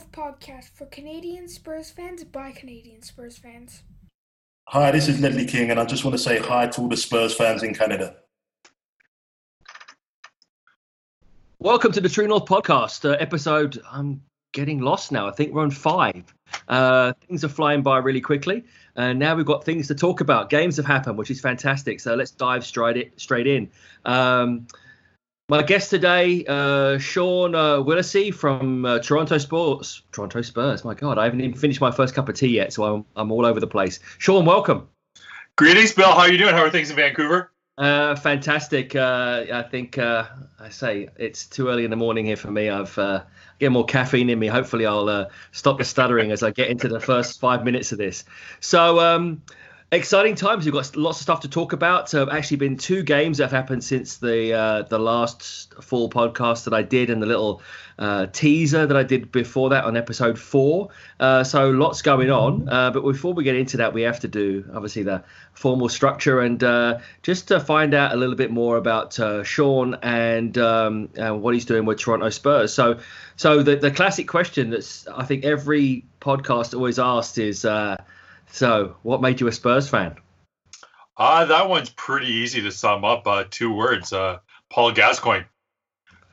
North podcast for Canadian Spurs fans by Canadian Spurs fans. Hi, this is Ledley King, and I just want to say hi to all the Spurs fans in Canada. Welcome to the True North podcast, uh, episode. I'm getting lost now. I think we're on five. Uh, things are flying by really quickly, and now we've got things to talk about. Games have happened, which is fantastic. So let's dive straight it straight in. Um, my guest today, uh, Sean uh, Willacy from uh, Toronto Sports. Toronto Spurs. My God, I haven't even finished my first cup of tea yet, so I'm, I'm all over the place. Sean, welcome. Greetings, Bill. How are you doing? How are things in Vancouver? Uh, fantastic. Uh, I think uh, I say it's too early in the morning here for me. I've uh, get more caffeine in me. Hopefully, I'll uh, stop the stuttering as I get into the first five minutes of this. So, um, exciting times. We've got lots of stuff to talk about. So, actually been two games that have happened since the uh, the last full podcast that I did, and the little uh, teaser that I did before that on episode four. Uh, so, lots going on. Uh, but before we get into that, we have to do obviously the formal structure and uh, just to find out a little bit more about uh, Sean and um, what he's doing with Toronto Spurs. So, so the the classic question that's I think every podcast always asked is. So, what made you a Spurs fan? Uh, that one's pretty easy to sum up. Uh, two words: uh, Paul Gascoigne.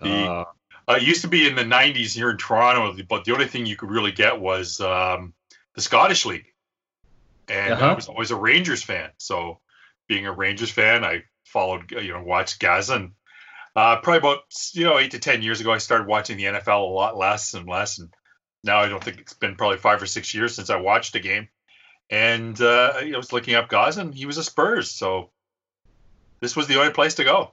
The, uh, uh, used to be in the '90s here in Toronto, but the only thing you could really get was um, the Scottish League, and uh-huh. I was always a Rangers fan. So, being a Rangers fan, I followed, you know, watched Gaz, and uh, probably about you know eight to ten years ago, I started watching the NFL a lot less and less, and now I don't think it's been probably five or six years since I watched a game and uh, I was looking up guys, and he was a Spurs, so this was the only place to go.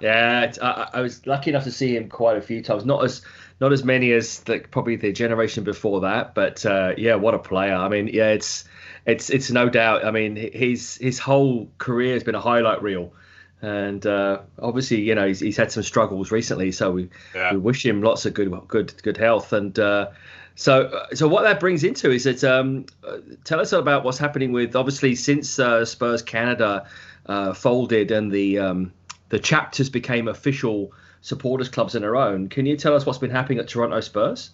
Yeah, I, I, was lucky enough to see him quite a few times. Not as not as many as the, probably the generation before that, but uh, yeah, what a player! I mean, yeah, it's it's it's no doubt. I mean, his his whole career has been a highlight reel, and uh, obviously, you know, he's, he's had some struggles recently. So we yeah. we wish him lots of good good good health and. Uh, so, so what that brings into is that um, tell us about what's happening with obviously since uh, Spurs Canada uh, folded and the um, the chapters became official supporters clubs in their own. Can you tell us what's been happening at Toronto Spurs?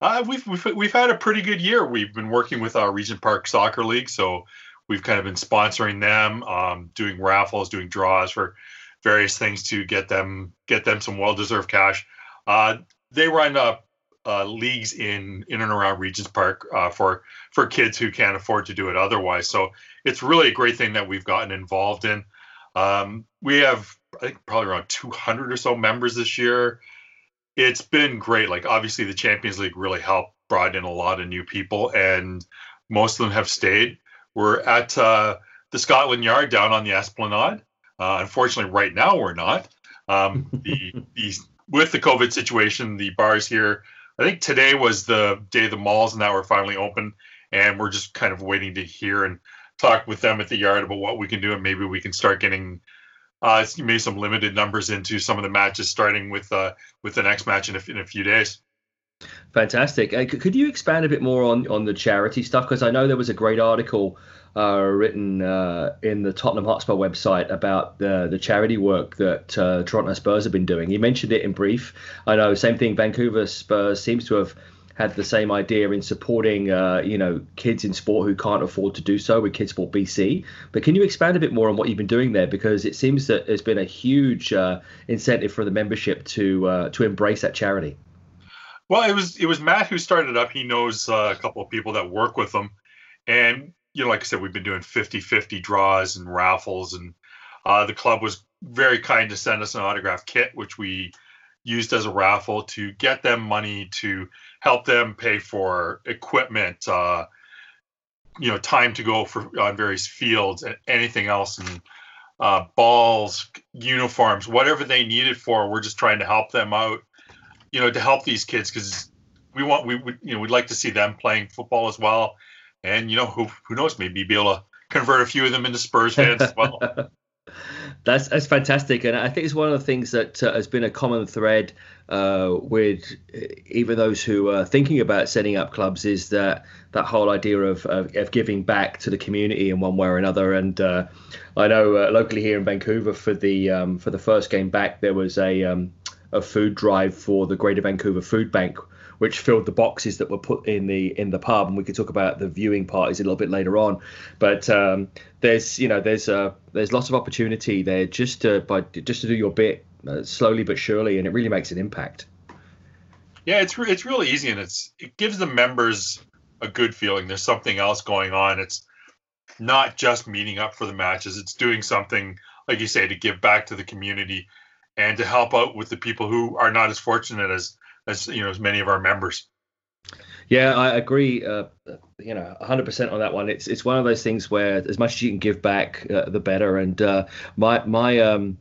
Uh, we've, we've we've had a pretty good year. We've been working with our Regent Park Soccer League, so we've kind of been sponsoring them, um, doing raffles, doing draws for various things to get them get them some well deserved cash. Uh, they run a uh, leagues in in and around Regents Park uh, for for kids who can't afford to do it otherwise. So it's really a great thing that we've gotten involved in. Um, we have I think probably around 200 or so members this year. It's been great. Like obviously the Champions League really helped brought in a lot of new people, and most of them have stayed. We're at uh, the Scotland Yard down on the Esplanade. Uh, unfortunately, right now we're not. Um, the, the with the COVID situation, the bars here I think today was the day the malls and that were finally open, and we're just kind of waiting to hear and talk with them at the yard about what we can do, and maybe we can start getting uh, maybe some limited numbers into some of the matches, starting with uh, with the next match in a, in a few days. Fantastic. Uh, could you expand a bit more on on the charity stuff? Because I know there was a great article uh, written uh, in the Tottenham Hotspur website about the the charity work that uh, Toronto Spurs have been doing. You mentioned it in brief. I know same thing. Vancouver Spurs seems to have had the same idea in supporting uh, you know kids in sport who can't afford to do so with Kids Sport BC. But can you expand a bit more on what you've been doing there? Because it seems that there's been a huge uh, incentive for the membership to to embrace that charity. Well, it was it was Matt who started up. He knows a couple of people that work with them, and you know, like I said, we've been doing 50 50 draws and raffles. And uh, the club was very kind to send us an autograph kit, which we used as a raffle to get them money to help them pay for equipment, uh, you know, time to go for on various fields and anything else. And uh, balls, uniforms, whatever they needed for. We're just trying to help them out, you know, to help these kids because we want we, we you know we'd like to see them playing football as well and you know who who knows maybe be able to convert a few of them into Spurs fans as well. That's that's fantastic, and I think it's one of the things that uh, has been a common thread uh, with even those who are thinking about setting up clubs is that that whole idea of, of, of giving back to the community in one way or another. And uh, I know uh, locally here in Vancouver for the um, for the first game back there was a um, a food drive for the Greater Vancouver Food Bank, which filled the boxes that were put in the in the pub, and we could talk about the viewing parties a little bit later on. But um, there's you know there's uh, there's lots of opportunity there just to by just to do your bit uh, slowly but surely, and it really makes an impact. Yeah, it's re- it's really easy, and it's it gives the members a good feeling. There's something else going on. It's not just meeting up for the matches. It's doing something, like you say, to give back to the community and to help out with the people who are not as fortunate as as you know as many of our members. Yeah, I agree. Uh, you know, 100% on that one. It's it's one of those things where as much as you can give back, uh, the better. And uh, my my um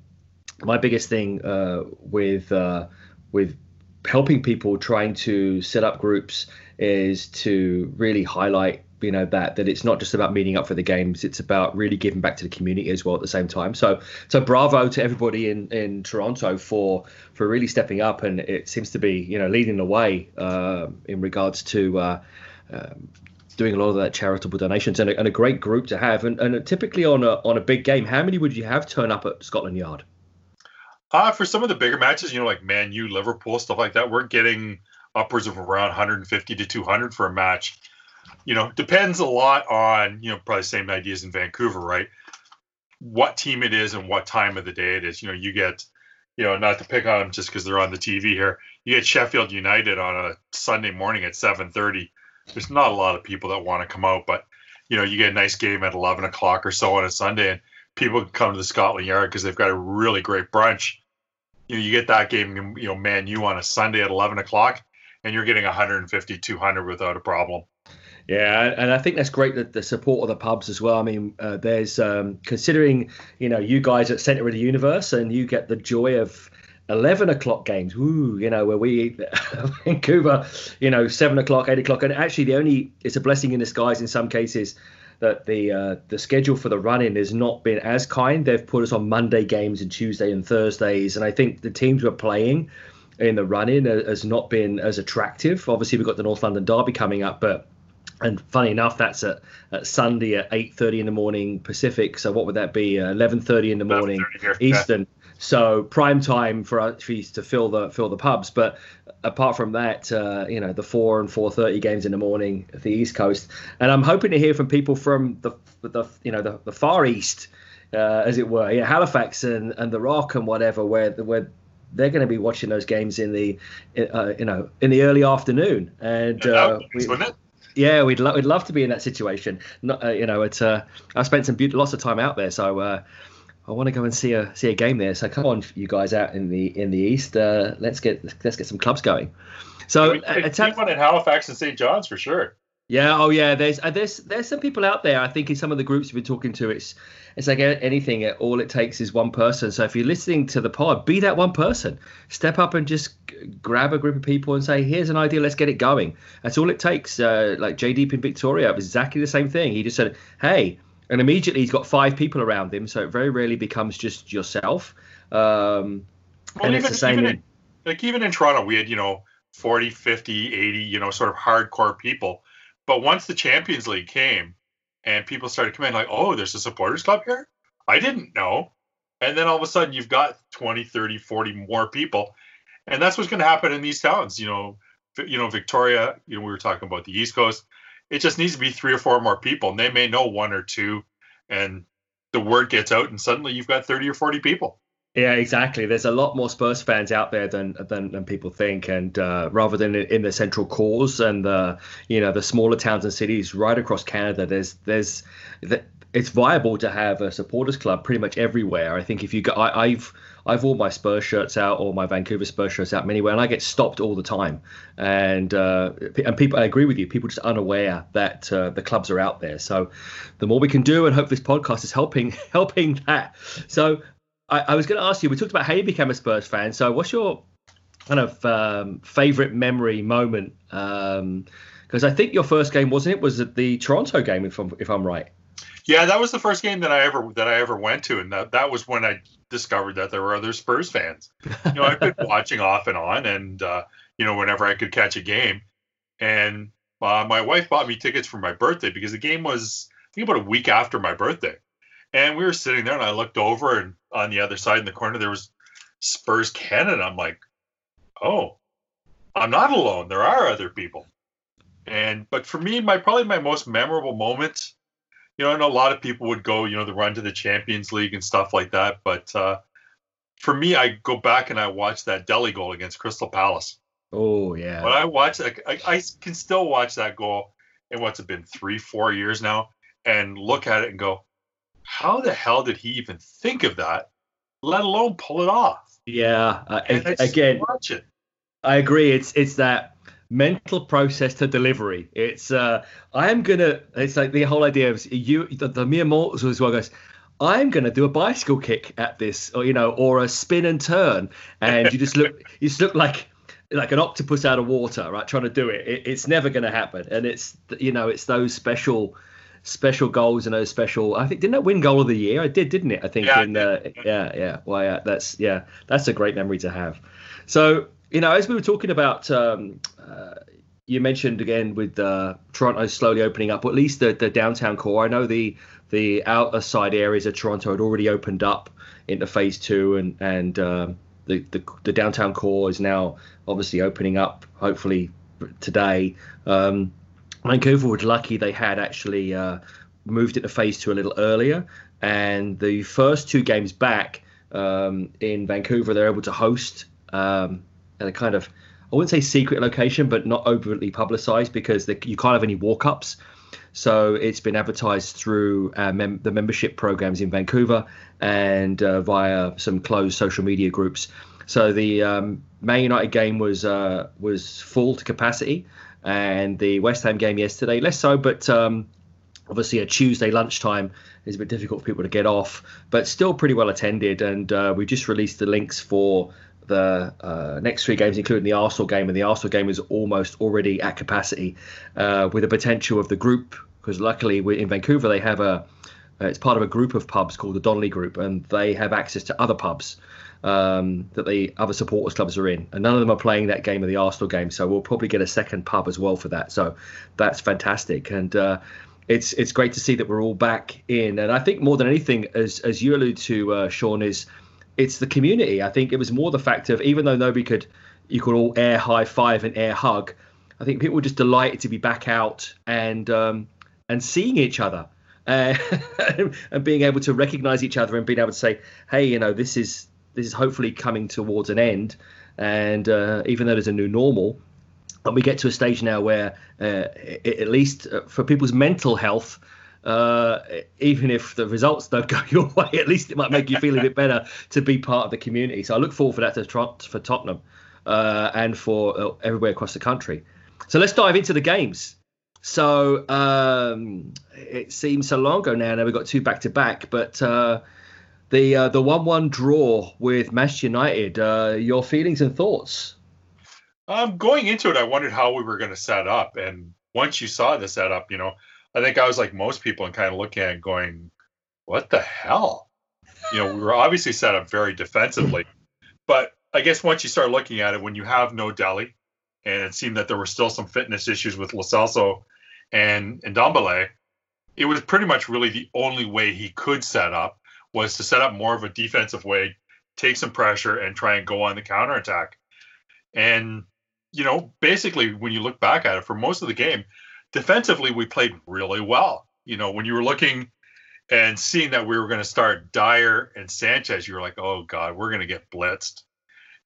my biggest thing uh, with uh, with helping people trying to set up groups is to really highlight you know that that it's not just about meeting up for the games it's about really giving back to the community as well at the same time. So so bravo to everybody in in toronto for for really stepping up and it seems to be you know leading the way uh, in regards to uh, um, doing a lot of that charitable donations and a, and a great group to have. And, and typically on a on a big game how many would you have turn up at scotland yard? Uh, for some of the bigger matches, you know, like Man U, Liverpool, stuff like that, we're getting upwards of around 150 to 200 for a match you know, depends a lot on, you know, probably same ideas in Vancouver, right? What team it is and what time of the day it is. You know, you get, you know, not to pick on them just because they're on the TV here. You get Sheffield United on a Sunday morning at 7:30. There's not a lot of people that want to come out, but you know, you get a nice game at 11 o'clock or so on a Sunday, and people can come to the Scotland Yard because they've got a really great brunch. You know, you get that game, you know, Man U on a Sunday at 11 o'clock, and you're getting 150, 200 without a problem. Yeah, and I think that's great that the support of the pubs as well. I mean, uh, there's um, considering you know you guys at Center of the Universe and you get the joy of 11 o'clock games. Ooh, you know where we Vancouver, you know seven o'clock, eight o'clock, and actually the only it's a blessing in disguise in some cases that the uh, the schedule for the run-in has not been as kind. They've put us on Monday games and Tuesday and Thursdays, and I think the teams we're playing in the run-in has not been as attractive. Obviously, we've got the North London Derby coming up, but and funny enough, that's at, at Sunday at eight thirty in the morning Pacific. So what would that be? Uh, eleven thirty in the morning Eastern. Yeah. So prime time for us to fill the fill the pubs. But apart from that, uh, you know, the four and four thirty games in the morning at the East Coast. And I'm hoping to hear from people from the the you know the, the Far East, uh, as it were, yeah, Halifax and, and the Rock and whatever, where where they're going to be watching those games in the uh, you know in the early afternoon. And uh, we, yeah, we'd lo- we'd love to be in that situation. Not, uh, you know, it's uh, I've spent some be- lots of time out there, so uh, I want to go and see a see a game there. So come on, you guys out in the in the east, uh, let's get let's get some clubs going. So yeah, we, uh, one in Halifax and St. John's for sure. Yeah, oh yeah. There's uh, there's there's some people out there. I think in some of the groups we've been talking to, it's it's like anything. All it takes is one person. So if you're listening to the pod, be that one person. Step up and just grab a group of people and say, "Here's an idea. Let's get it going." That's all it takes. Uh, like J Deep in Victoria, was exactly the same thing. He just said, "Hey," and immediately he's got five people around him. So it very rarely becomes just yourself. Um, well, and even, it's the same. Even in, like even in Toronto, we had you know 40, 50, 80, you know, sort of hardcore people but once the Champions League came and people started coming like, oh, there's a supporters club here? I didn't know. And then all of a sudden you've got 20, 30, 40 more people. And that's what's going to happen in these towns. You know, you know, Victoria, you know, we were talking about the East Coast. It just needs to be three or four more people. And they may know one or two. And the word gets out and suddenly you've got 30 or 40 people. Yeah, exactly. There's a lot more Spurs fans out there than than, than people think, and uh, rather than in the central cores and the you know the smaller towns and cities right across Canada, there's there's it's viable to have a supporters club pretty much everywhere. I think if you go, I, I've I've all my Spurs shirts out or my Vancouver Spurs shirts out anywhere, and I get stopped all the time. And uh, and people, I agree with you. People just unaware that uh, the clubs are out there. So the more we can do, and hope this podcast is helping helping that. So I, I was going to ask you. We talked about how you became a Spurs fan. So, what's your kind of um, favorite memory moment? Because um, I think your first game wasn't it? Was it the Toronto game? If I'm if I'm right. Yeah, that was the first game that I ever that I ever went to, and that that was when I discovered that there were other Spurs fans. You know, I've been watching off and on, and uh, you know, whenever I could catch a game, and uh, my wife bought me tickets for my birthday because the game was I think about a week after my birthday. And we were sitting there, and I looked over, and on the other side in the corner there was Spurs Canada. I'm like, oh, I'm not alone. There are other people. And but for me, my probably my most memorable moment, you know, I know a lot of people would go, you know, the run to the Champions League and stuff like that. But uh, for me, I go back and I watch that Dele goal against Crystal Palace. Oh yeah. When I watch, I, I can still watch that goal in what's it been three, four years now, and look at it and go, how the hell did he even think of that? Let alone pull it off. Yeah. Uh, again, watch it. I agree. It's it's that mental process to delivery. It's uh, I'm gonna. It's like the whole idea of you, the, the mere mortals as well goes. I'm going to do a bicycle kick at this, or you know, or a spin and turn, and you just look, you just look like like an octopus out of water, right? Trying to do it. it it's never going to happen, and it's you know, it's those special special goals and those special. I think didn't that win goal of the year? I did, didn't it? I think yeah, in uh, yeah, yeah. Well, yeah, that's yeah, that's a great memory to have. So you know, as we were talking about, um, uh, you mentioned again with uh, Toronto slowly opening up, or at least the, the downtown core. I know the the outer side areas of Toronto had already opened up into phase two, and and um, the, the, the downtown core is now obviously opening up. Hopefully today. Um, Vancouver was lucky they had actually uh, moved it to phase two a little earlier, and the first two games back um, in Vancouver, they're able to host um, at a kind of I wouldn't say secret location, but not overtly publicized because the, you can't have any walk ups. So it's been advertised through uh, mem- the membership programs in Vancouver and uh, via some closed social media groups. So the um, Man United game was uh, was full to capacity, and the West Ham game yesterday less so, but um, obviously a Tuesday lunchtime is a bit difficult for people to get off, but still pretty well attended. And uh, we just released the links for the uh, next three games, including the Arsenal game, and the Arsenal game is almost already at capacity, uh, with the potential of the group. Because luckily, in Vancouver, they have a uh, it's part of a group of pubs called the Donnelly Group, and they have access to other pubs um, that the other supporters clubs are in, and none of them are playing that game of the Arsenal game. So we'll probably get a second pub as well for that. So that's fantastic, and uh, it's it's great to see that we're all back in. And I think more than anything, as as you allude to, uh, Sean, is it's the community. I think it was more the fact of even though nobody could, you could all air high five and air hug. I think people were just delighted to be back out and um, and seeing each other. Uh, and being able to recognize each other and being able to say, "Hey, you know, this is this is hopefully coming towards an end." And uh, even though there's a new normal, and we get to a stage now where, uh, at least uh, for people's mental health, uh, even if the results don't go your way, at least it might make you feel a bit better to be part of the community. So I look forward for that to for Tottenham uh, and for uh, everywhere across the country. So let's dive into the games. So um, it seems so long ago now. Now we've got two back to back, but uh, the uh, the one one draw with Manchester United. Uh, your feelings and thoughts? Um, going into it, I wondered how we were going to set up, and once you saw the setup, you know, I think I was like most people and kind of looking at it going, what the hell? You know, we were obviously set up very defensively, but I guess once you start looking at it, when you have no Dele, and it seemed that there were still some fitness issues with Lo Celso and and Ndombele, it was pretty much really the only way he could set up was to set up more of a defensive way, take some pressure, and try and go on the counter attack. And you know, basically, when you look back at it, for most of the game, defensively we played really well. You know, when you were looking and seeing that we were going to start Dier and Sanchez, you were like, "Oh God, we're going to get blitzed,"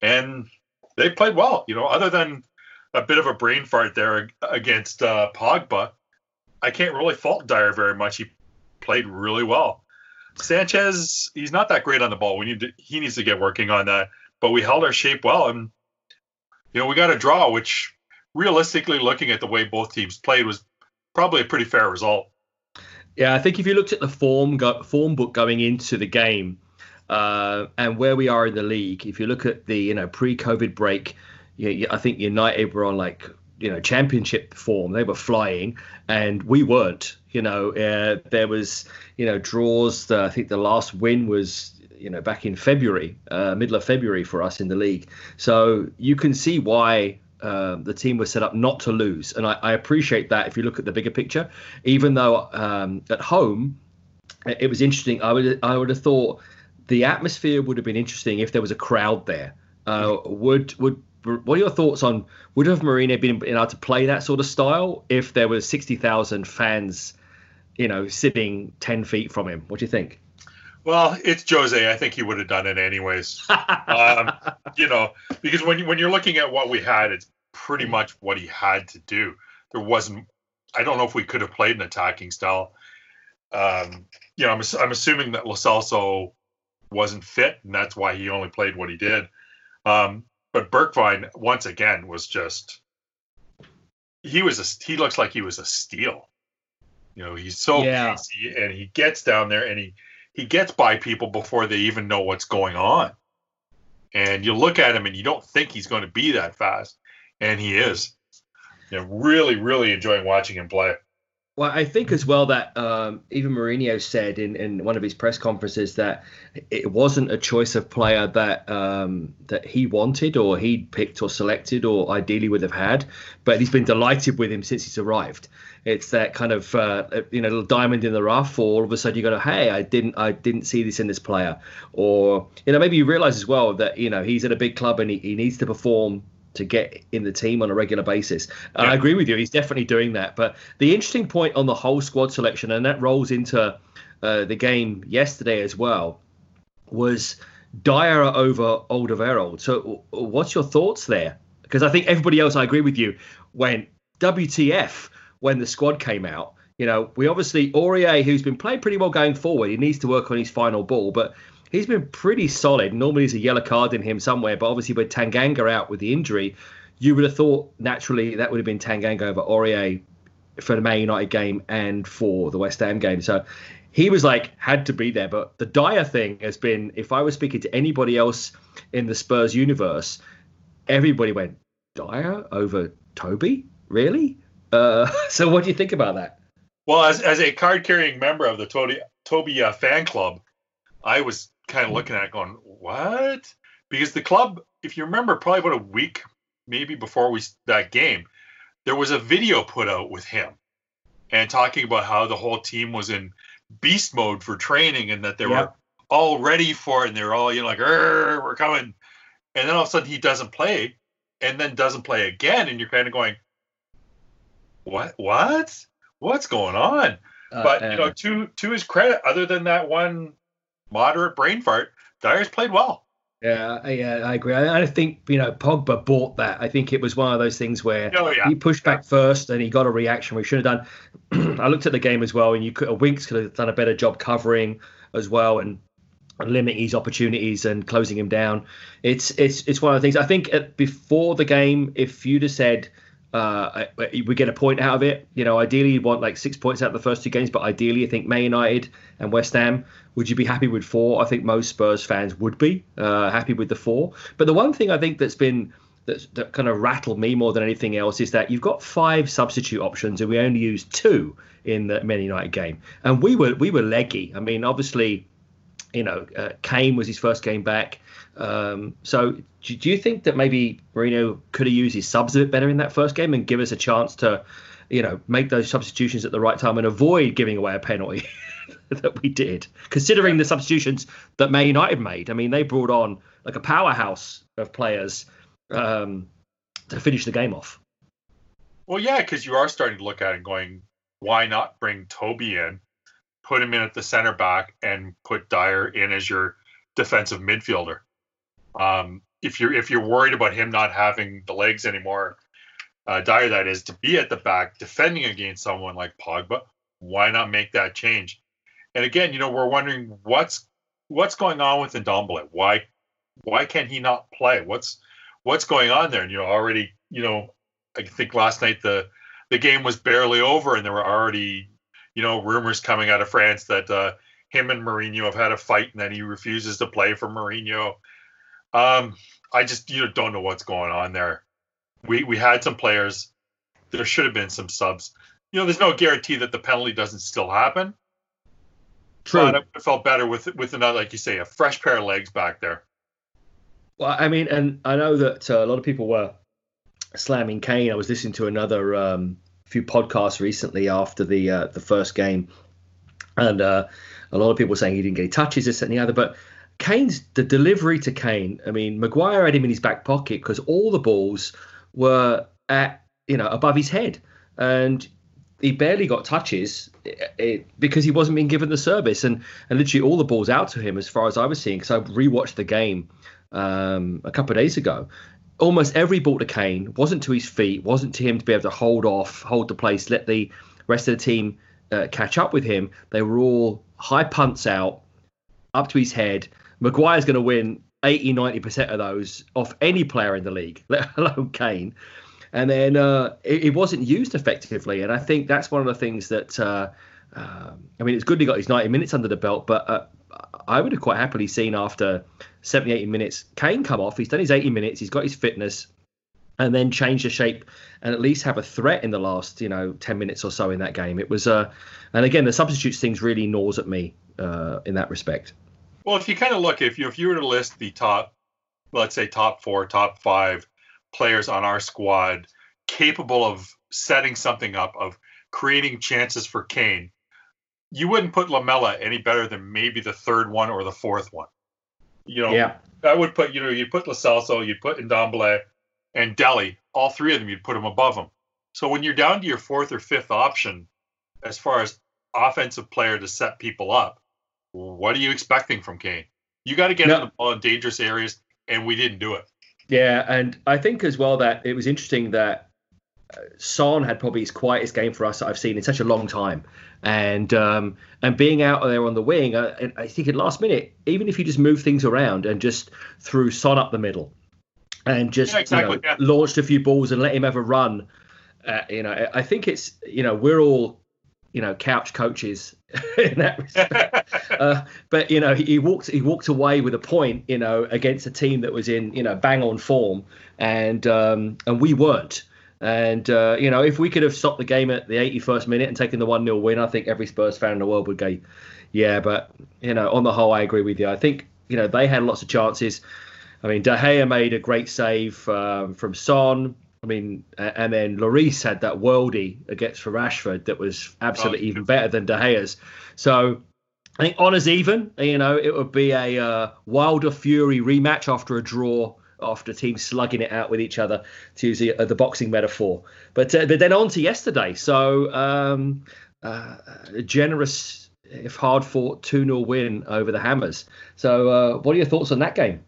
and they played well. You know, other than a bit of a brain fart there against uh, Pogba, I can't really fault Dier very much. He played really well. Sanchez, he's not that great on the ball. We need to, he needs to get working on that. But we held our shape well, and you know we got a draw, which realistically, looking at the way both teams played, was probably a pretty fair result. Yeah, I think if you looked at the form go, form book going into the game uh, and where we are in the league, if you look at the you know pre-COVID break, you, I think United were on like you know championship form. They were flying, and we weren't. You know, uh, there was you know draws. The, I think the last win was you know back in February, uh, middle of February for us in the league. So you can see why um, the team was set up not to lose, and I, I, appreciate that. If you look at the bigger picture, even though um, at home it was interesting, I would I would have thought the atmosphere would have been interesting if there was a crowd there. Uh, would would what are your thoughts on would have Mourinho been able to play that sort of style if there was sixty thousand fans, you know, sitting ten feet from him? What do you think? Well, it's Jose. I think he would have done it anyways. um, you know, because when you, when you're looking at what we had, it's pretty much what he had to do. There wasn't. I don't know if we could have played an attacking style. Um, you know, I'm I'm assuming that Lo Celso wasn't fit, and that's why he only played what he did. Um, but Bergwijn once again was just he was a he looks like he was a steal. You know, he's so Yeah. pacey, and he gets down there and he he gets by people before they even know what's going on. And you look at him and you don't think he's going to be that fast, and he is. You know, really, really enjoying watching him play. Well, I think as well that um, even Mourinho said in, in one of his press conferences that it wasn't a choice of player that um, that he wanted or he'd picked or selected or ideally would have had, but he's been delighted with him since he's arrived. It's that kind of uh, you know little diamond in the rough. Or all of a sudden you go, hey, I didn't I didn't see this in this player, or you know maybe you realise as well that you know he's at a big club and he, he needs to perform to get in the team on a regular basis. And I agree with you. He's definitely doing that. But the interesting point on the whole squad selection, and that rolls into uh, the game yesterday as well, was Dier over Alderweireld. So, what's your thoughts there? Because I think everybody else, I agree with you, went WTF when the squad came out. You know, we obviously Aurier, who's been playing pretty well going forward, he needs to work on his final ball, but he's been pretty solid. Normally, there's a yellow card in him somewhere, but obviously with Tanganga out with the injury, you would have thought naturally that would have been Tanganga over Aurier for the Man United game and for the West Ham game. So he was like had to be there. But the Dier thing has been, if I was speaking to anybody else in the Spurs universe, everybody went Dier over Toby, really? Uh, so what do you think about that? Well, as, as a card carrying member of the Toby, Toby uh, fan club, I was kind of looking at it going, what? Because the club, if you remember, probably about a week maybe before we that game, there was a video put out with him and talking about how the whole team was in beast mode for training and that they were all ready for it and they're all you know like we're coming. And then all of a sudden he doesn't play and then doesn't play again and you're kind of going what what? What's going on? Uh, but you know, to to his credit, other than that one moderate brain fart, Dier's played well. Yeah, I, yeah, I agree. I, I think you know Pogba bought that. I think it was one of those things where Oh yeah, he pushed back first and he got a reaction we should have done. I looked at the game as well, and you could Winks could have done a better job covering as well and, and limit his opportunities and closing him down. It's it's it's one of the things. I think at, before the game, if you'd have said. Uh, we get a point out of it. You know, ideally you'd want like six points out of the first two games, but ideally I think Man United and West Ham. Would you be happy with four? I think most Spurs fans would be uh, happy with the four. But the one thing I think that's been that's, that kind of rattled me more than anything else is that you've got five substitute options and we only used two in the Man United game, and we were we were leggy. I mean, obviously, you know, uh, Kane was his first game back. Um, so do, do you think that maybe Mourinho could have used his subs a bit better in that first game and give us a chance to, you know, make those substitutions at the right time and avoid giving away a penalty that we did, considering the substitutions that Man United made? I mean, they brought on like a powerhouse of players um, to finish the game off. well, yeah, because you are starting to look at it and going, why not bring Toby in, put him in at the center back, and put Dier in as your defensive midfielder. Um, if you're if you're worried about him not having the legs anymore, uh, Dier that is to be at the back defending against someone like Pogba, why not make that change? And again, you know, we're wondering what's what's going on with Ndombele. Why why can he not play? What's what's going on there? And you know, already, you know, I think last night the the game was barely over, and there were already, you know, rumors coming out of France that uh, him and Mourinho have had a fight, and that he refuses to play for Mourinho. Um, I just you know don't know what's going on there. We we had some players. There should have been some subs. You know, there's no guarantee that the penalty doesn't still happen. But it felt better with with another, like you say, a fresh pair of legs back there. Well, I mean, and I know that uh, a lot of people were slamming Kane. I was listening to another um, few podcasts recently after the uh, the first game, and uh, a lot of people were saying he didn't get any touches, this and the other. But Kane's the delivery to Kane. I mean, Maguire had him in his back pocket because all the balls were at you know above his head, and he barely got touches it, it, because he wasn't being given the service, and and literally all the balls out to him as far as I was seeing. Because I rewatched the game um, a couple of days ago. Almost every ball to Kane wasn't to his feet, wasn't to him to be able to hold off, hold the place, let the rest of the team uh, catch up with him. They were all high punts out, up to his head. Maguire's going to win 80, 90% of those off any player in the league, let alone Kane. And then uh, it, it, wasn't used effectively. And I think that's one of the things that, uh, uh, I mean, it's good he got his 90 minutes under the belt, but uh, I would have quite happily seen after 70, 80 minutes, Kane come off. He's done his 80 minutes, he's got his fitness, and then change the shape and at least have a threat in the last, you know, 10 minutes or so in that game. It was, uh, and again, the substitutes things really gnaws at me uh, in that respect. Well, if you kind of look, if you if you were to list the top, let's say top four, top five players on our squad capable of setting something up, of creating chances for Kane, you wouldn't put Lamela any better than maybe the third one or the fourth one. You know, yeah. I would put, you know, you put Celso, you'd put Ndombele and Dele, all three of them, you'd put them above them. So when you're down to your fourth or fifth option, as far as offensive player to set people up, what are you expecting from Kane? You got to get no. the ball in dangerous areas, and we didn't do it. Yeah, and I think as well that it was interesting that uh, Son had probably his quietest game for us that I've seen in such a long time, and um, and being out there on the wing, uh, I think at last minute, even if you just move things around and just threw Son up the middle, and just yeah, exactly, you know, yeah. launched a few balls and let him have a run, uh, you know, I think it's you know we're all you know couch coaches in that respect. uh, but you know he, he, walked he walked away with a point you know against a team that was in you know bang on form and um, and we weren't. And uh, you know if we could have stopped the game at the 81st minute and taken the one 0 win, I think every Spurs fan in the world would go, yeah. But you know on the whole, I agree with you. I think you know they had lots of chances. I mean, De Gea made a great save um, from Son. I mean, and then Lloris had that worldy against for Rashford that was absolutely oh, even better than De Gea's. So I think honours even. You know, it would be a uh, Wilder Fury rematch after a draw, after teams slugging it out with each other, to use the, uh, the boxing metaphor. But uh, but then on to yesterday. So um, uh, a generous, if hard fought, 2 0 win over the Hammers. So uh, what are your thoughts on that game?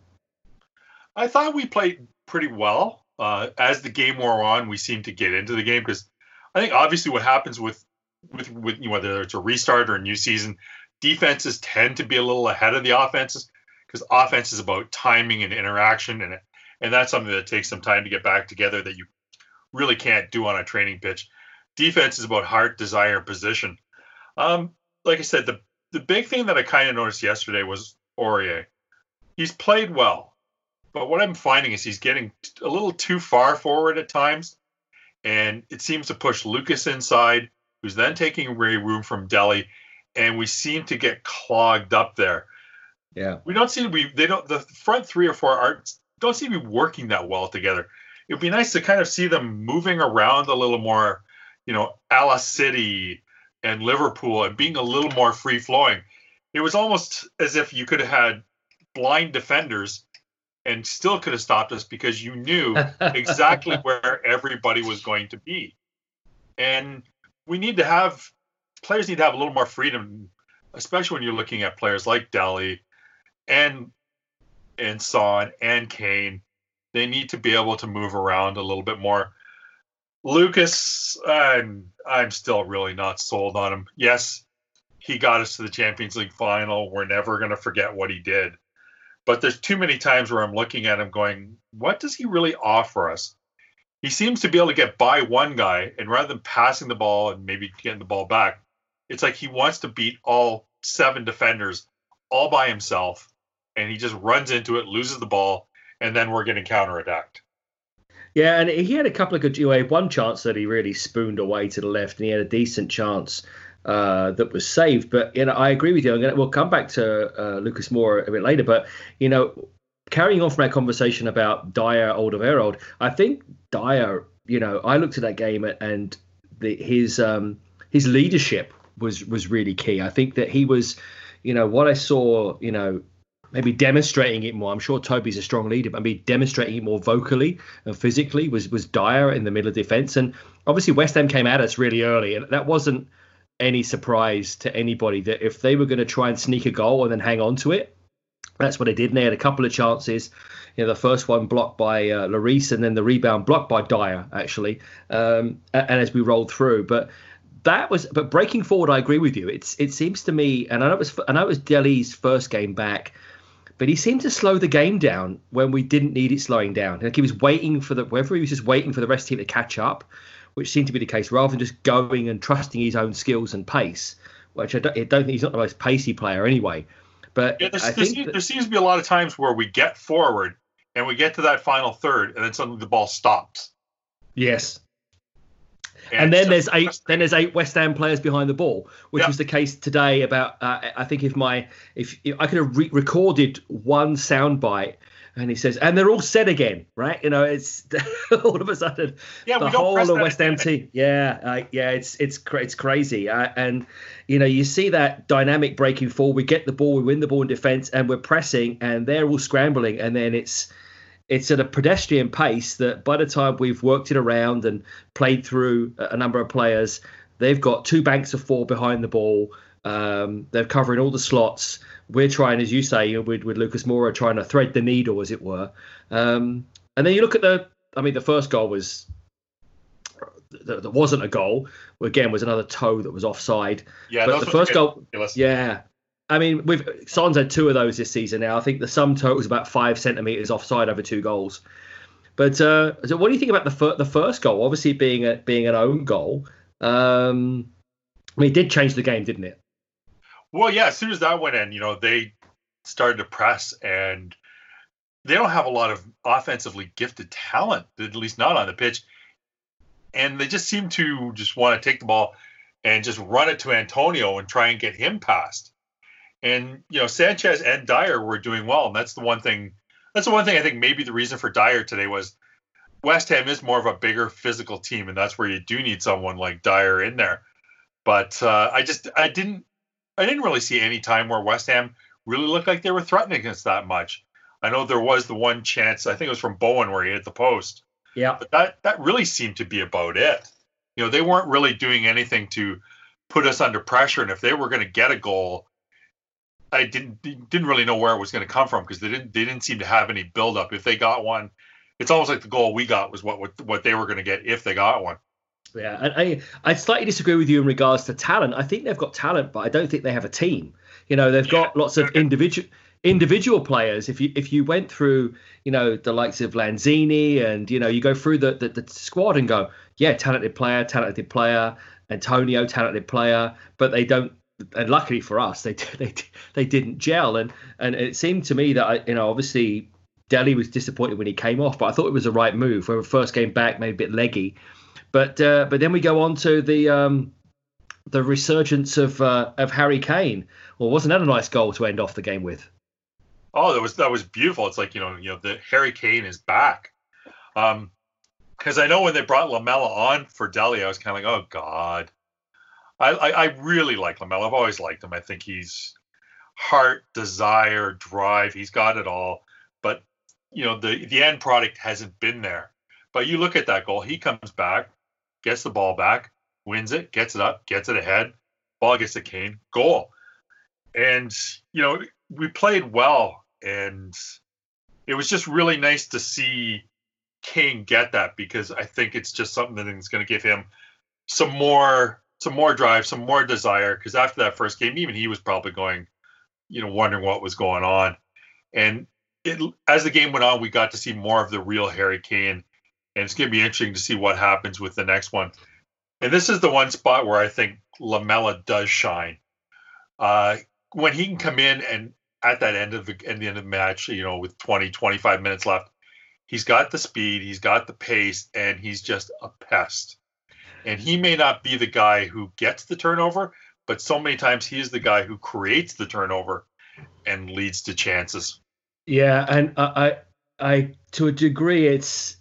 I thought we played pretty well uh, as the game wore on, we seemed to get into the game because I think obviously what happens with with with you know, whether it's a restart or a new season, defenses tend to be a little ahead of the offenses because offense is about timing and interaction and and that's something that takes some time to get back together that you really can't do on a training pitch. Defense is about heart, desire, position. Um, like I said, the the big thing that I kind of noticed yesterday was Aurier. He's played well. But what I'm finding is he's getting a little too far forward at times, and it seems to push Lucas inside, who's then taking away room from Dele, and we seem to get clogged up there. Yeah, we don't seem to be. They don't. The front three or four aren't don't seem to be working that well together. It would be nice to kind of see them moving around a little more, you know, a la City and Liverpool, and being a little more free flowing. It was almost as if you could have had blind defenders and still could have stopped us because you knew exactly where everybody was going to be. And we need to have players need to have a little more freedom, especially when you're looking at players like Dele and and Son and Kane. They need to be able to move around a little bit more. Lucas, I'm I'm still really not sold on him. Yes, he got us to the Champions League final. We're never going to forget what he did. But there's too many times where I'm looking at him going, what does he really offer us? He seems to be able to get by one guy, and rather than passing the ball and maybe getting the ball back, it's like he wants to beat all seven defenders all by himself, and he just runs into it, loses the ball, and then we're getting counterattacked. Yeah, and he had a couple of good. You know, one chance that he really spooned away to the left, and he had a decent chance uh, that was saved. But you know, I agree with you. Gonna, we'll come back to uh, Lucas Moura a bit later. But you know, carrying on from that conversation about Dier, Alderweireld, I think Dier. You know, I looked at that game and the, his um, his leadership was was really key. I think that he was, you know, what I saw, you know, maybe demonstrating it more. I'm sure Toby's a strong leader, but maybe demonstrating it more vocally and physically was was Dier in the middle of defence. And obviously West Ham came at us really early, and that wasn't any surprise to anybody that if they were going to try and sneak a goal and then hang on to it, that's what they did. And they had a couple of chances. You know, the first one blocked by uh, Lloris, and then the rebound blocked by Dier, actually. Um, and, as we rolled through, but that was. But breaking forward, I agree with you. It's it seems to me, and I know it was I know it was Dele's first game back, but he seemed to slow the game down when we didn't need it slowing down. Like he was waiting for the whether he was just waiting for the rest team to catch up, which seemed to be the case, rather than just going and trusting his own skills and pace. Which I don't, I don't think he's not the most pacey player anyway. But Yeah, I think seems, that- there seems to be a lot of times where we get forward and we get to that final third, and then suddenly the ball stops. yes, and then it's there's eight then there's eight West Ham players behind the ball, which Yeah. was the case today. About uh, I think if my if, if I could have re- recorded one soundbite. And he says, and they're all set again, right? You know, it's all of a sudden Yeah, the whole of West Ham team. Yeah, uh, yeah, it's it's cra- it's crazy, uh, and you know you see that dynamic breaking forward. We get the ball, we win the ball in defence, and we're pressing, and they're all scrambling, and then it's it's at a pedestrian pace that by the time we've worked it around and played through a a number of players, they've got two banks of four behind the ball. Um, they're covering all the slots. We're trying, as you say, with, with Lucas Moura, trying to thread the needle, as it were. Um, and then you look at the, I mean, the first goal was there there wasn't a goal. Again, was another toe that was offside. Yeah, but the first goal, ridiculous. yeah. I mean, we've Son's had two of those this season now. I think the sum total is about five centimeters offside over two goals. But uh, so what do you think about the fir- the first goal? Obviously, being a being an own goal. Um, I mean, it did change the game, didn't it? Well, yeah, as soon as that went in, you know, they started to press and they don't have a lot of offensively gifted talent, at least not on the pitch. And they just seem to just want to take the ball and just run it to Antonio and try and get him past. And, you know, Sanchez and Dier were doing well. And that's the one thing, that's the one thing I think maybe the reason for Dier today was West Ham is more of a bigger physical team. And that's where you do need someone like Dier in there. But uh, I just, I didn't, I didn't really see any time where West Ham really looked like they were threatening us that much. I know there was the one chance, I think it was from Bowen where he hit the post, Yeah. but that that really seemed to be about it. You know, they weren't really doing anything to put us under pressure, and if they were going to get a goal, I didn't didn't really know where it was going to come from because they didn't they didn't seem to have any buildup. If they got one, it's almost like the goal we got was what what, what they were going to get if they got one. Yeah, and I I slightly disagree with you in regards to talent. I think they've got talent, but I don't think they have a team. You know, they've got lots of individual individual players. If you if you went through, you know, the likes of Lanzini and you know, you go through the the, the squad and go, yeah, talented player, talented player, Antonio, talented player, but they don't. And luckily for us, they they they didn't gel. And and it seemed to me that I, you know, obviously. Dele was disappointed when he came off, but I thought it was the right move. When we first came back, maybe a bit leggy, but uh, but then we go on to the um, the resurgence of uh, of Harry Kane. Well, wasn't that a nice goal to end off the game with? Oh, that was that was beautiful. It's like you know, you know, the Harry Kane is back. Um, because I know when they brought Lamela on for Dele, I was kind of like, oh god. I, I I really like Lamela. I've always liked him. I think he's heart, desire, drive. He's got it all. But you know, the the end product hasn't been there. But you look at that goal. He comes back, gets the ball back, wins it, gets it up, gets it ahead. Ball gets to Kane, goal. And you know, we played well, and it was just really nice to see Kane get that because I think it's just something that's going to give him some more, some more drive, some more desire. Because after that first game, even he was probably going, you know, wondering what was going on. And it, as the game went on, we got to see more of the real Harry Kane, and it's going to be interesting to see what happens with the next one. And this is the one spot where I think Lamela does shine. Uh, when he can come in and at that end of the, at the end of the match, you know, with 20, 25 minutes left, he's got the speed, he's got the pace, and he's just a pest. And he may not be the guy who gets the turnover, but so many times he is the guy who creates the turnover and leads to chances. Yeah, and I, I, I to a degree, it's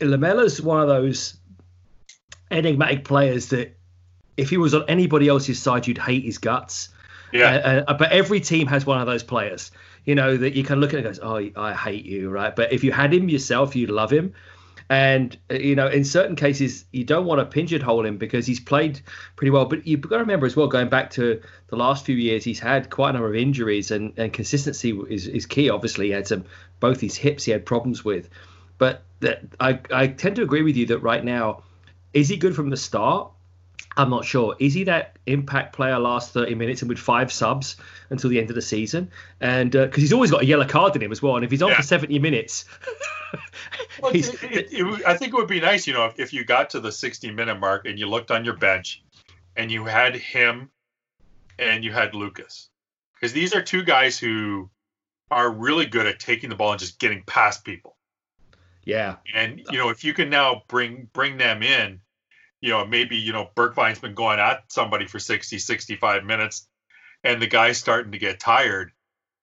Lamela's one of those enigmatic players that if he was on anybody else's side, you'd hate his guts. Yeah, Uh, uh, but every team has one of those players. you know, that you can look at and goes, oh, I hate you, right? But if you had him yourself, you'd love him. And uh, you know, in certain cases, you don't want to pigeonhole hole him because he's played pretty well. But you've got to remember as well, going back to the last few years, he's had quite a number of injuries, and, and consistency is, is key. Obviously, he had some both his hips he had problems with. But that I I tend to agree with you that right now, is he good from the start? I'm not sure. Is he that impact player last 30 minutes and with five subs until the end of the season? And because uh, he's always got a yellow card in him as well. And if he's on yeah. for 70 minutes, well, it, it, it, I think it would be nice, you know, if, if you got to the 60 minute mark and you looked on your bench and you had him and you had Lucas. Because these are two guys who are really good at taking the ball and just getting past people. Yeah. And you know, if you can now bring bring them in you know, maybe, you know, Bergwijn's been going at somebody for 60, 65 minutes and the guy's starting to get tired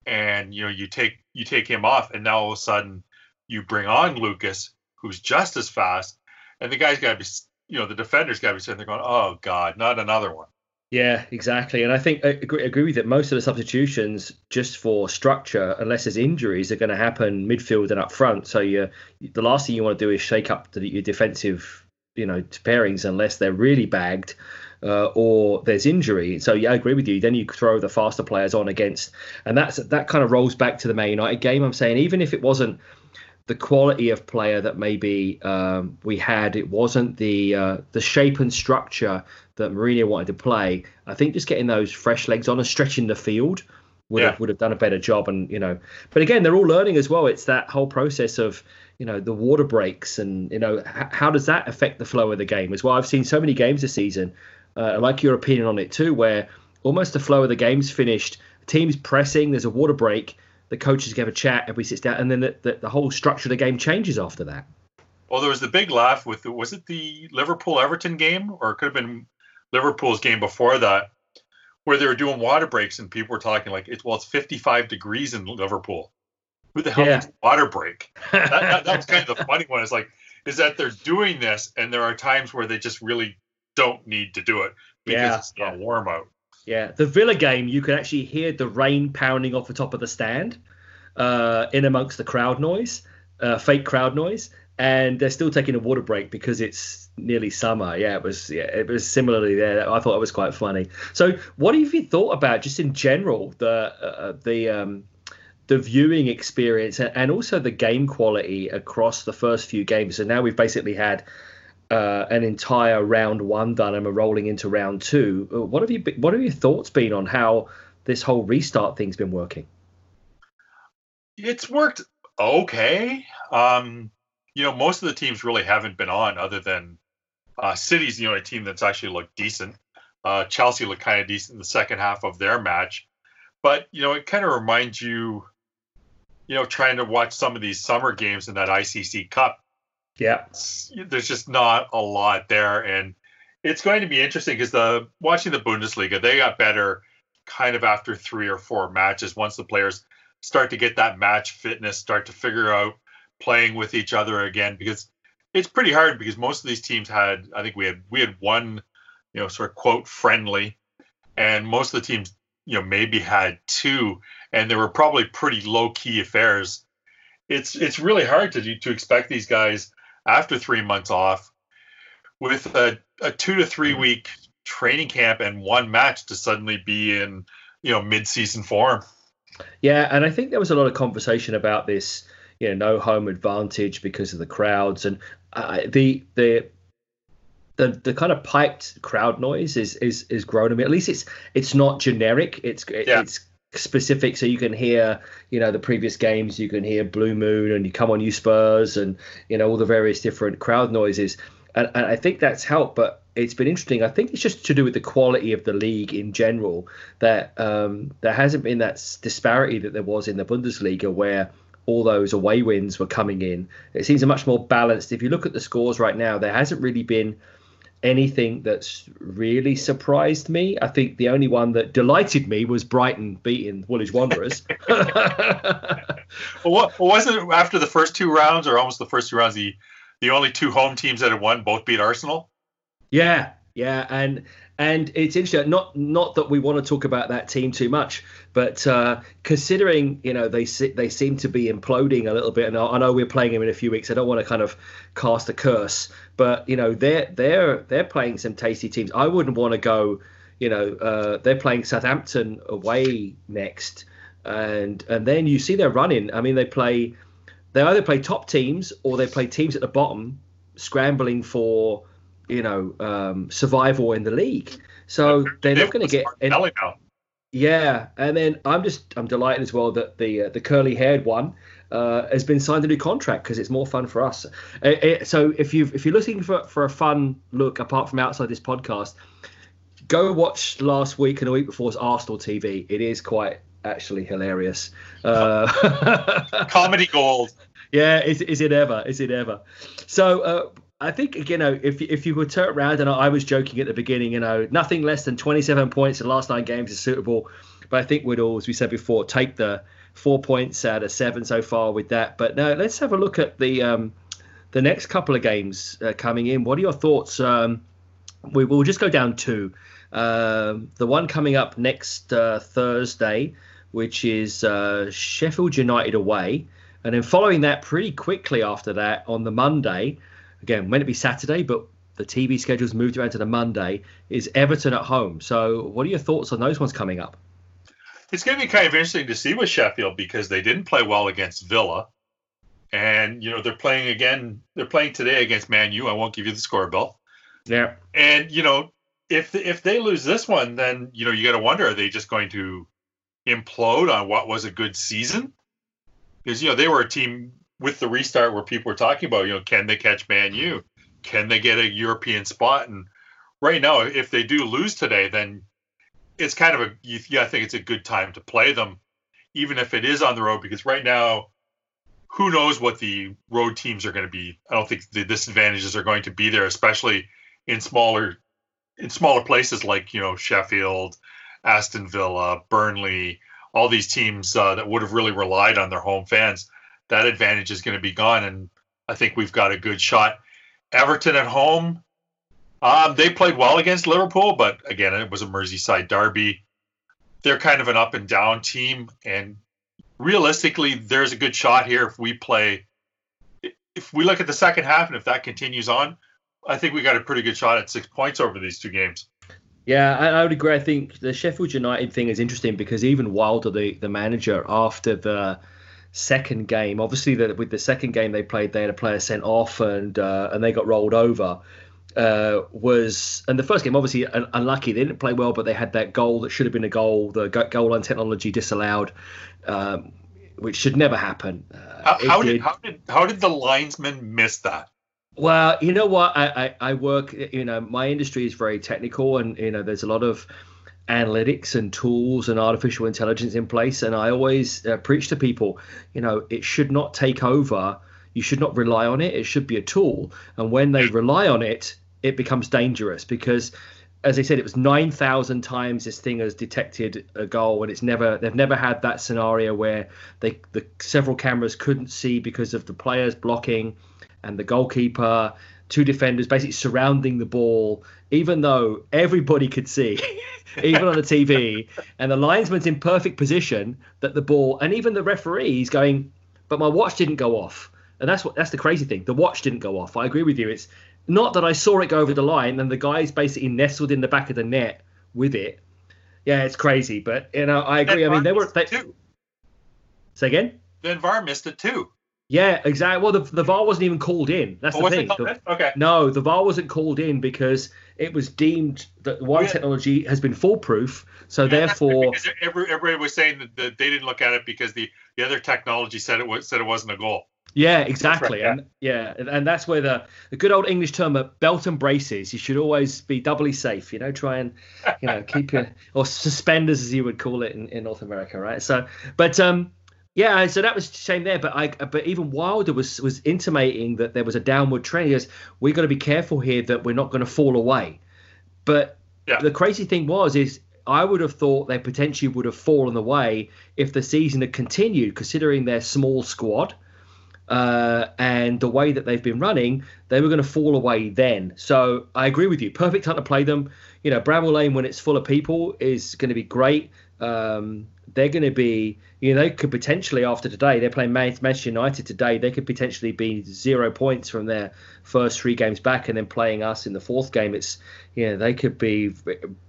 and, you know, you take, you take him off and now all of a sudden you bring on Lucas, who's just as fast. And the guy's got to be, you know, the defender's got to be sitting there going, oh God, not another one. Yeah, exactly. And I think I agree, agree with it. Most of the substitutions, just for structure, unless there's injuries, are going to happen midfield and up front. So you, the last thing you want to do is shake up the, your defensive you know pairings unless they're really bagged uh, or there's injury. So yeah, I agree with you. Then you throw the faster players on against, and that's that kind of rolls back to the Man United game. I'm saying even if it wasn't the quality of player that maybe um, we had, it wasn't the uh, the shape and structure that Mourinho wanted to play. I think just getting those fresh legs on and stretching the field would yeah. have would have done a better job. And you know, but again, they're all learning as well. It's that whole process of you know the water breaks and you know h- how does that affect the flow of the game as well i've seen so many games this season uh, i like your opinion on it too where almost the flow of the game's finished team's pressing there's a water break the coaches give a chat everybody sits down and then the, the, the whole structure of the game changes after that well there was the big laugh with was it the liverpool everton game or it could have been liverpool's game before that where they were doing water breaks and people were talking like it's well it's 55 degrees in liverpool who the hell yeah. water break? That, that, that's kind of the funny one. Is like, is that they're doing this, and there are times where they just really don't need to do it because yeah, it's not yeah. warm out. Yeah, the Villa game, you could actually hear the rain pounding off the top of the stand, uh, in amongst the crowd noise, uh, fake crowd noise, and they're still taking a water break because it's nearly summer. Yeah, it was. Yeah, it was similarly there. I thought it was quite funny. So, what have you thought about just in general the uh, the um, the viewing experience and also the game quality across the first few games. So now we've basically had uh, an entire round one done, and we're rolling into round two. Uh, what have you? What have your thoughts been on how this whole restart thing's been working? It's worked okay. Um, you know, most of the teams really haven't been on, other than uh, City's. the only team that's actually looked decent. Uh, Chelsea looked kind of decent in the second half of their match, but you know, it kind of reminds you you know, trying to watch some of these summer games in that ICC Cup. Yeah, there's just not a lot there, and it's going to be interesting because the watching the Bundesliga, they got better kind of after three or four matches once the players start to get that match fitness, start to figure out playing with each other again because it's pretty hard because most of these teams had I think we had we had one you know sort of quote friendly and most of the teams you know maybe had two and they were probably pretty low key affairs. It's it's really hard to to expect these guys after three months off with a, a two to three week training camp and one match to suddenly be in you know mid season form. Yeah, and I think there was a lot of conversation about this, you know, no home advantage because of the crowds and uh, the the the the kind of piped crowd noise is is is grown to me. At least it's it's not generic. It's yeah. it's specific so you can hear you know the previous games you can hear blue moon and you come on you spurs and you know all the various different crowd noises. And, and i think that's helped but it's been interesting. I think it's just to do with the quality of the league in general that um, there hasn't been that disparity that there was in the bundesliga where all those away wins were coming in. It seems a much more balanced. If you look at the scores right now there hasn't really been anything that's really surprised me. I think the only one that delighted me was Brighton beating Woolwich Wanderers. well, what wasn't it after the first two rounds, or almost the first two rounds, the the only two home teams that had won both beat Arsenal? Yeah, Yeah, and and it's interesting. Not not that we want to talk about that team too much, but uh, considering you know they they seem to be imploding a little bit, and I know we're playing them in a few weeks. I don't want to kind of cast a curse, but you know they're they're they're playing some tasty teams. I wouldn't want to go. You know uh, they're playing Southampton away next, and and then you see they're running. I mean they play they either play top teams or they play teams at the bottom scrambling for you know um, survival in the league. So they're not going to get. Any, yeah, and then I'm just I'm delighted as well that the uh, the curly haired one uh, has been signed a new contract because it's more fun for us. It, uh, it, uh, so if you if you're looking for for a fun look apart from outside this podcast, go watch last week and the week before's Arsenal TV. It is quite actually hilarious. Uh, Comedy gold. Yeah, is, is it ever? Is it ever? So uh, I think you know if if you were turn around and I was joking at the beginning, you know, nothing less than 27 points in the last nine games is suitable. But I think we'd all, as we said before, take the four points out of seven so far with that. But now let's have a look at the um, the next couple of games uh, coming in. What are your thoughts? Um, we will just go down two. Um, the one coming up next uh, Thursday, which is uh, Sheffield United away, and then following that pretty quickly after that on the Monday again, meant to be Saturday, but the TV schedule's moved around to the Monday, is Everton at home. So, what are your thoughts on those ones coming up? It's going to be kind of interesting to see with Sheffield because they didn't play well against Villa. And, you know, they're playing again, they're playing today against Man U. I won't give you the score, Bill. Yeah. And, you know, if if they lose this one, then, you know, you got to wonder are they just going to implode on what was a good season? Because, you know, they were a team with the restart where people were talking about, you know, can they catch Man U? Can they get a European spot? And right now, if they do lose today, then it's kind of a yeah, I think it's a good time to play them, even if it is on the road, because right now, who knows what the road teams are going to be? I don't think the disadvantages are going to be there, especially in smaller in smaller places like you know Sheffield, Aston Villa, Burnley, all these teams uh, that would have really relied on their home fans that advantage is going to be gone. And I think we've got a good shot. Everton at home, um, they played well against Liverpool, but again, it was a Merseyside derby. They're kind of an up and down team, and realistically, there's a good shot here if we play. If we look at the second half, and if that continues on, I think we got a pretty good shot at six points over these two games. Yeah, I, I, would agree. I think the Sheffield United thing is interesting because even Wilder, the, the manager, after the second game. Obviously, the, with the second game they played, they had a player sent off and uh, and they got rolled over. Uh, was and the first game obviously un- unlucky. They didn't play well, but they had that goal that should have been a goal. The goal line technology disallowed, um, which should never happen. Uh, how, how did, did how did how did the linesman miss that? Well, you know what? I, I, I work. You know, my industry is very technical, and you know, there's a lot of analytics and tools and artificial intelligence in place. And I always uh, preach to people, you know, it should not take over. You should not rely on it. It should be a tool. And when they rely on it, it becomes dangerous because, as I said, it was 9,000 times this thing has detected a goal, and it's never they've never had that scenario where they the several cameras couldn't see because of the players blocking and the goalkeeper two defenders basically surrounding the ball, even though everybody could see, even on the TV, and the linesman's in perfect position that the ball, and even the referee is going, but my watch didn't go off. And that's what that's the crazy thing. The watch didn't go off. I agree with you. It's not that I saw it go over the line and the guy's basically nestled in the back of the net with it. Yeah, it's crazy, but you know, I agree. I mean, they were they, too. Say again. Then VAR missed it too. Yeah, exactly. Well, the, the VAR wasn't even called in. That's oh, the thing. The, okay. No, the VAR wasn't called in because it was deemed that one yeah. technology has been foolproof. So yeah, therefore, everybody was saying that, that, they didn't look at it because the, the other technology said it was said it wasn't a goal. Yeah, exactly. Right. And yeah, and that's where the, the good old English term of belt and braces. You should always be doubly safe. You know, try and you know keep your or suspenders as you would call it in, in North America, right? So, but um yeah, so that was a shame there. But I, but even Wilder was was intimating that there was a downward trend. He goes, "We got to be careful here that we're not going to fall away." But yeah. the crazy thing was, is I would have thought they potentially would have fallen away if the season had continued, considering their small squad. Uh, and the way that they've been running, they were going to fall away then. So I agree with you. Perfect time to play them. You know, Bramall Lane when it's full of people is going to be great. Um, they're going to be, you know, they could potentially after today, they're playing Manchester United today. They could potentially be zero points from their first three games back, and then playing us in the fourth game. It's, you know, they could be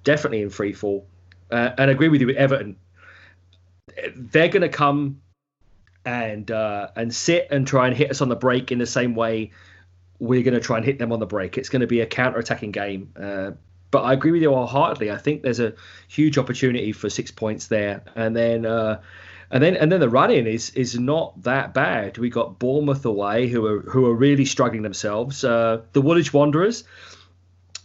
definitely in free fall. Uh, and I agree with you with Everton. They're going to come and uh, and sit and try and hit us on the break in the same way we're going to try and hit them on the break. It's going to be a counter-attacking game. Uh, but I agree with you wholeheartedly. I think there's a huge opportunity for six points there, and then uh, and then and then the running is is not that bad. We got Bournemouth away, who are who are really struggling themselves. Uh, the Woolwich Wanderers,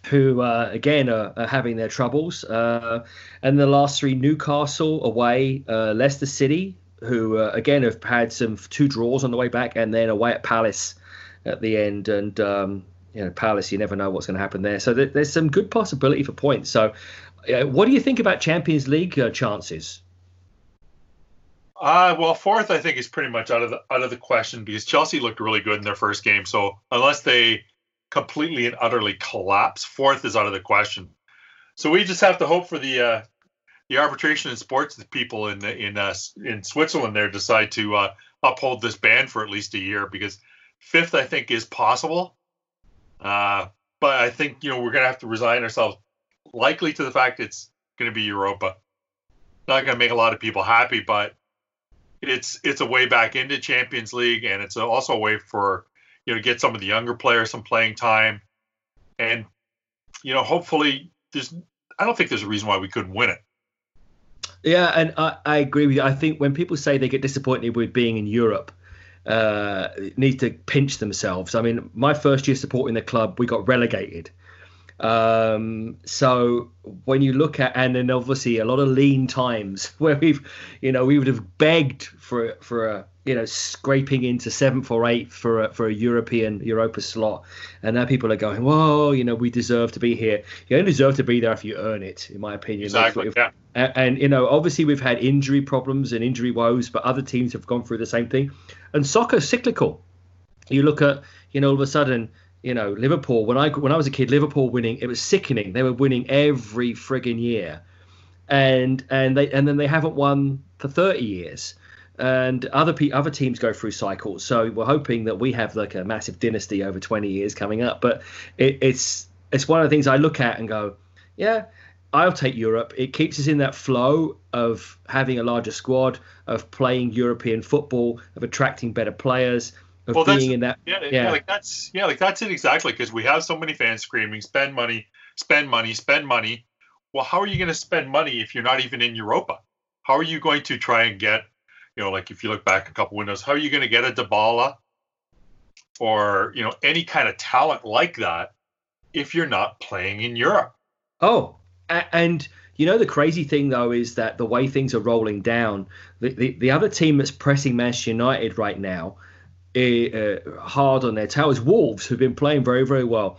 who uh, again are, are, having their troubles, uh, and the last three Newcastle away, uh, Leicester City, who uh, again have had some two draws on the way back, and then away at Palace at the end, and um, you know Palace, you never know what's going to happen there. So th- there's some good possibility for points. So, uh, what do you think about Champions League uh, chances? Uh, well, fourth I think is pretty much out of the out of the question because Chelsea looked really good in their first game. So unless they completely and utterly collapse, fourth is out of the question. So we just have to hope for the uh, the arbitration and sports people in in uh, in Switzerland there decide to uh, uphold this ban for at least a year because fifth I think is possible, uh, but I think you know we're gonna have to resign ourselves likely to the fact it's gonna be Europa. Not gonna make a lot of people happy, but it's it's a way back into Champions League and it's also a way for you know to get some of the younger players some playing time, and you know hopefully there's I don't think there's a reason why we couldn't win it. Yeah, and I, I agree with you. I think when people say they get disappointed with being in Europe, uh, need to pinch themselves. I mean, my first year supporting the club, we got relegated. Um, so when you look at and then obviously a lot of lean times where we've, you know, we would have begged for for a you know scraping into seventh or eighth for a, for a European Europa slot, and now people are going, well, you know, we deserve to be here. You only deserve to be there if you earn it, in my opinion. Exactly. Yeah. And, and you know, obviously we've had injury problems and injury woes, but other teams have gone through the same thing. And soccer's cyclical. You look at, you know, all of a sudden you know, Liverpool. When I when I was a kid, Liverpool winning, it was sickening. They were winning every frigging year, and and they and then they haven't won for thirty years. And other pe- other teams go through cycles. So we're hoping that we have like a massive dynasty over twenty years coming up. But it, it's it's one of the things I look at and go, yeah, I'll take Europe. It keeps us in that flow of having a larger squad, of playing European football, of attracting better players of well, being in that. Yeah, yeah, yeah, like that's yeah, like that's it exactly because we have so many fans screaming, "Spend money, spend money, spend money." Well, how are you going to spend money if you're not even in Europa? How are you going to try and get, you know, like if you look back a couple windows, how are you going to get a Dybala or you know any kind of talent like that if you're not playing in Europe? Oh, and you know the crazy thing though is that the way things are rolling down, the, the, the other team that's pressing Manchester United right now uh, hard on their tail is Wolves, who've been playing very, very well.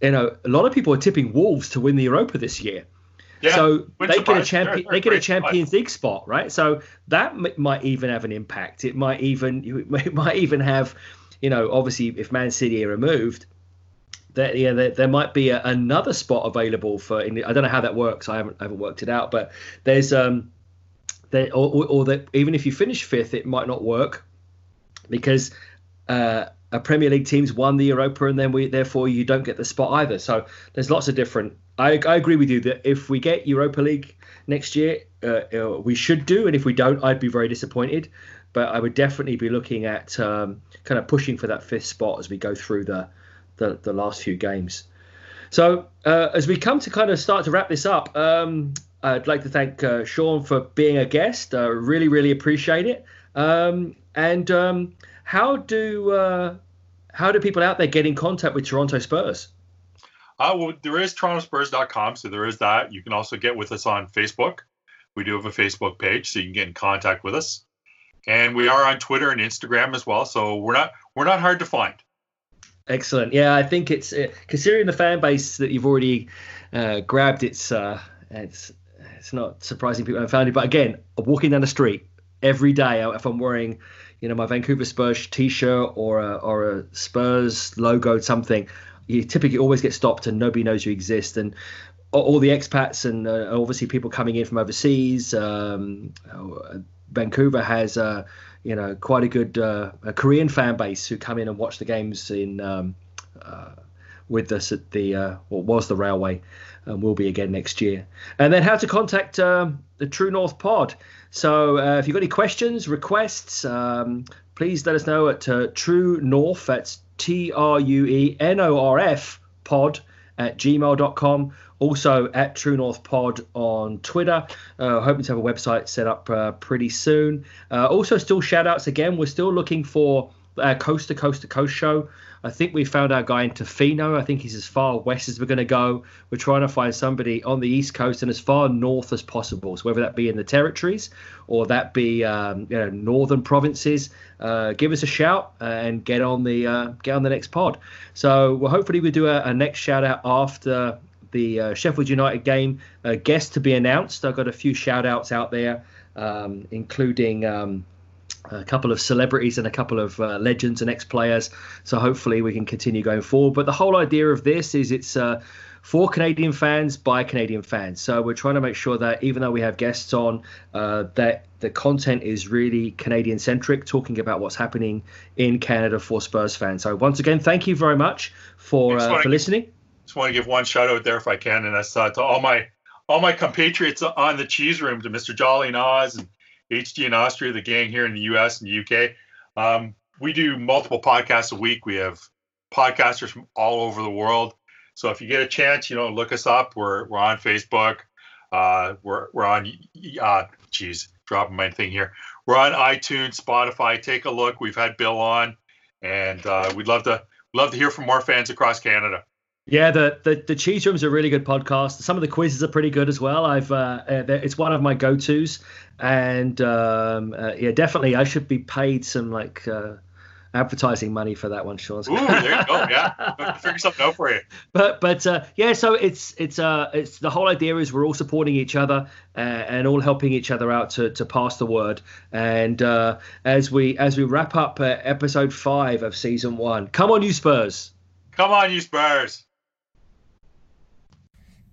You know, a lot of people are tipping Wolves to win the Europa this year. Yeah, so they get a champion. They get a Champions League spot, right? So that m- might even have an impact. It might even it might even have, you know, obviously if Man City are removed, that yeah, there, there, might be a, another spot available for. The, I don't know how that works. I haven't I haven't worked it out, but there's um, there or, or, or that even if you finish fifth, it might not work because uh, a Premier League team's won the Europa, and then we therefore you don't get the spot either. So there's lots of different. I, I agree with you that if we get Europa League next year, uh, uh, we should do, and if we don't, I'd be very disappointed. But I would definitely be looking at um, kind of pushing for that fifth spot as we go through the the, the last few games. So uh, as we come to kind of start to wrap this up, um, I'd like to thank uh, Sean for being a guest. Uh, really, really appreciate it. Um, and um, how do uh, how do people out there get in contact with Toronto Spurs? Uh, well, there is torontospurs.com, so there is that. You can also get with us on Facebook. We do have a Facebook page, so you can get in contact with us. And we are on Twitter and Instagram as well, so we're not we're not hard to find. Excellent. Yeah, I think it's uh, considering the fan base that you've already uh, grabbed. It's uh, it's it's not surprising people haven't found it. But again, walking down the street, every day if I'm wearing, you know, my Vancouver Spurs T-shirt or a, or a Spurs logo something. You typically always get stopped and nobody knows you exist. And all the expats and uh, obviously people coming in from overseas. Um, Vancouver has uh, you know quite a good uh, a Korean fan base who come in and watch the games in um, uh, with us at the uh, what was the railway and will be again next year. And then how to contact um, the True North Pod. So uh, if you've got any questions, requests, um, please let us know at True North. That's T R U E N O R F pod at gmail.com also at True North Pod on Twitter. Uh, hoping to have a website set up uh, pretty soon. Uh, also, still shout outs again. We're still looking for a coast to coast to coast show. I think we found our guy in Tofino. I think he's as far west as we're going to go. We're trying to find somebody on the east coast and as far north as possible. So whether that be in the territories or that be um, you know northern provinces, uh, give us a shout and get on the uh, get on the next pod. So well, hopefully we do a, a next shout out after the uh, Sheffield United game. Uh, guest to be announced. I've got a few shout outs out there, um, including um, a couple of celebrities and a couple of uh, legends and ex players. So hopefully we can continue going forward. But the whole idea of this is it's uh, for Canadian fans by Canadian fans. So we're trying to make sure that even though we have guests on, uh, that the content is really Canadian centric, talking about what's happening in Canada for Spurs fans. So once again, thank you very much for uh, for listening just want to give one shout out there if I can, and that's uh, to all my all my compatriots on the cheese room, to Mr. Jolly and Oz and HD in Austria, the gang here in the US and the UK. Um, we do multiple podcasts a week. We have podcasters from all over the world. So if you get a chance, you know, look us up. We're we're on Facebook. Uh, we're we're on. Uh, geez, dropping my thing here. We're on iTunes, Spotify. Take a look. We've had Bill on, and uh, we'd love to love to hear from more fans across Canada. Yeah, the, the the cheese room's a really good podcast. Some of the quizzes are pretty good as well. I've uh, uh it's one of my go tos, and um, uh, yeah, definitely I should be paid some like uh, advertising money for that one, Sean. Ooh, there you go. Yeah, figure something out for you. But but uh, yeah, so it's it's uh it's the whole idea is we're all supporting each other uh, and all helping each other out to, to pass the word. And uh, as we as we wrap up uh, episode five of season one, come on, you Spurs! Come on, you Spurs!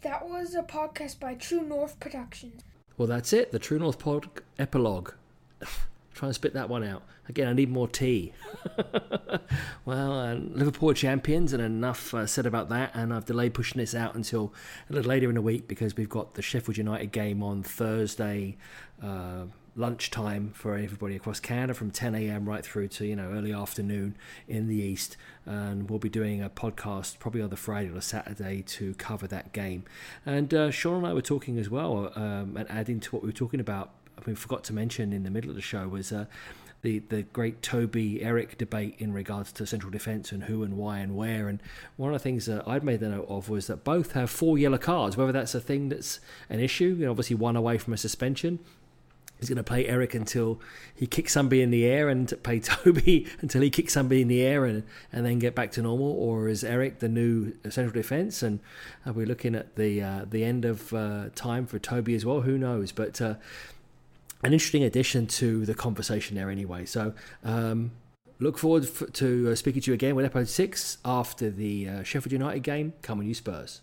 That was a podcast by True North Productions. Well, that's it. The True North Pod epilogue. Try and spit that one out. Again, I need more tea. well, uh, Liverpool champions, and enough uh, said about that. And I've delayed pushing this out until a little later in the week because we've got the Sheffield United game on Thursday. Uh, lunchtime for everybody across Canada from 10 a.m. right through to you know early afternoon in the east, and we'll be doing a podcast probably on the Friday or Saturday to cover that game. And uh, Sean and I were talking as well, um, and adding to what we were talking about. I mean, forgot to mention in the middle of the show was. Uh, the, the great Toby Eric debate in regards to central defence and who and why and where. And one of the things that I'd made the note of was that both have four yellow cards. Whether that's a thing that's an issue, you know, obviously one away from a suspension, He's going to play Eric until he kicks somebody in the air and play Toby until he kicks somebody in the air and, and then get back to normal? Or is Eric the new central defence? And are we looking at the uh, the end of uh, time for Toby as well? Who knows? But uh, an interesting addition to the conversation there anyway. So um, look forward to uh, speaking to you again with episode six after the uh, Sheffield United game. Come on, you Spurs.